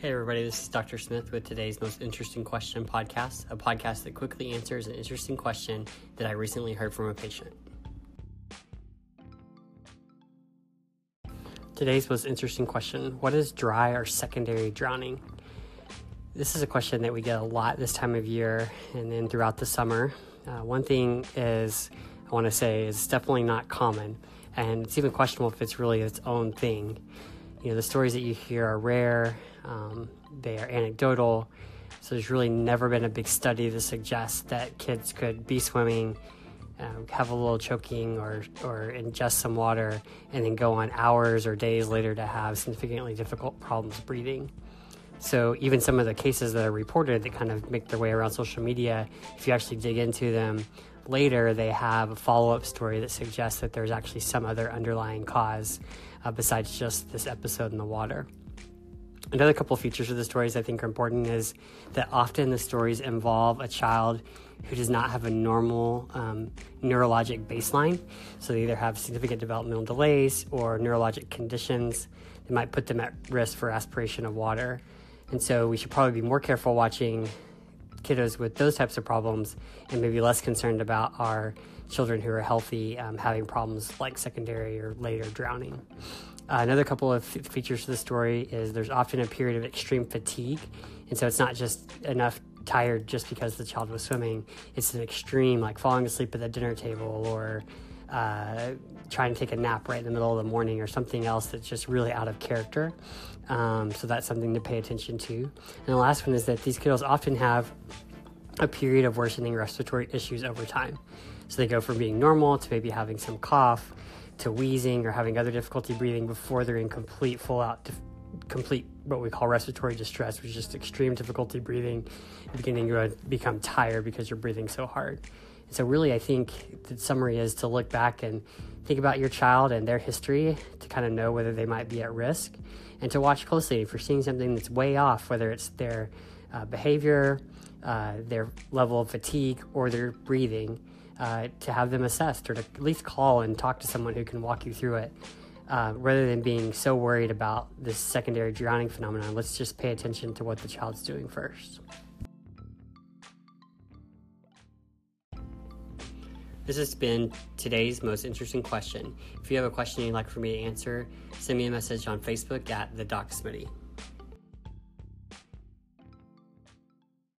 Hey, everybody, this is Dr. Smith with today's Most Interesting Question podcast, a podcast that quickly answers an interesting question that I recently heard from a patient. Today's most interesting question What is dry or secondary drowning? This is a question that we get a lot this time of year and then throughout the summer. Uh, one thing is, I want to say, is definitely not common, and it's even questionable if it's really its own thing. You know, the stories that you hear are rare, um, they are anecdotal, so there's really never been a big study to suggest that kids could be swimming, um, have a little choking, or, or ingest some water, and then go on hours or days later to have significantly difficult problems breathing. So, even some of the cases that are reported that kind of make their way around social media, if you actually dig into them later, they have a follow up story that suggests that there's actually some other underlying cause uh, besides just this episode in the water. Another couple features of the stories I think are important is that often the stories involve a child who does not have a normal um, neurologic baseline. So they either have significant developmental delays or neurologic conditions that might put them at risk for aspiration of water. And so we should probably be more careful watching kiddos with those types of problems and maybe less concerned about our children who are healthy um, having problems like secondary or later drowning. Uh, another couple of f- features to the story is there's often a period of extreme fatigue, and so it's not just enough tired just because the child was swimming. It's an extreme, like falling asleep at the dinner table or uh, trying to take a nap right in the middle of the morning or something else that's just really out of character. Um, so that's something to pay attention to. And the last one is that these kiddos often have a period of worsening respiratory issues over time. So they go from being normal to maybe having some cough to wheezing or having other difficulty breathing before they're in complete, full out, complete what we call respiratory distress, which is just extreme difficulty breathing, beginning to become tired because you're breathing so hard. And so, really, I think the summary is to look back and think about your child and their history to kind of know whether they might be at risk and to watch closely if you're seeing something that's way off, whether it's their uh, behavior, uh, their level of fatigue, or their breathing uh, to have them assessed or to at least call and talk to someone who can walk you through it. Uh, rather than being so worried about this secondary drowning phenomenon, let's just pay attention to what the child's doing first. This has been today's most interesting question. If you have a question you'd like for me to answer, send me a message on Facebook at the Doc Smitty.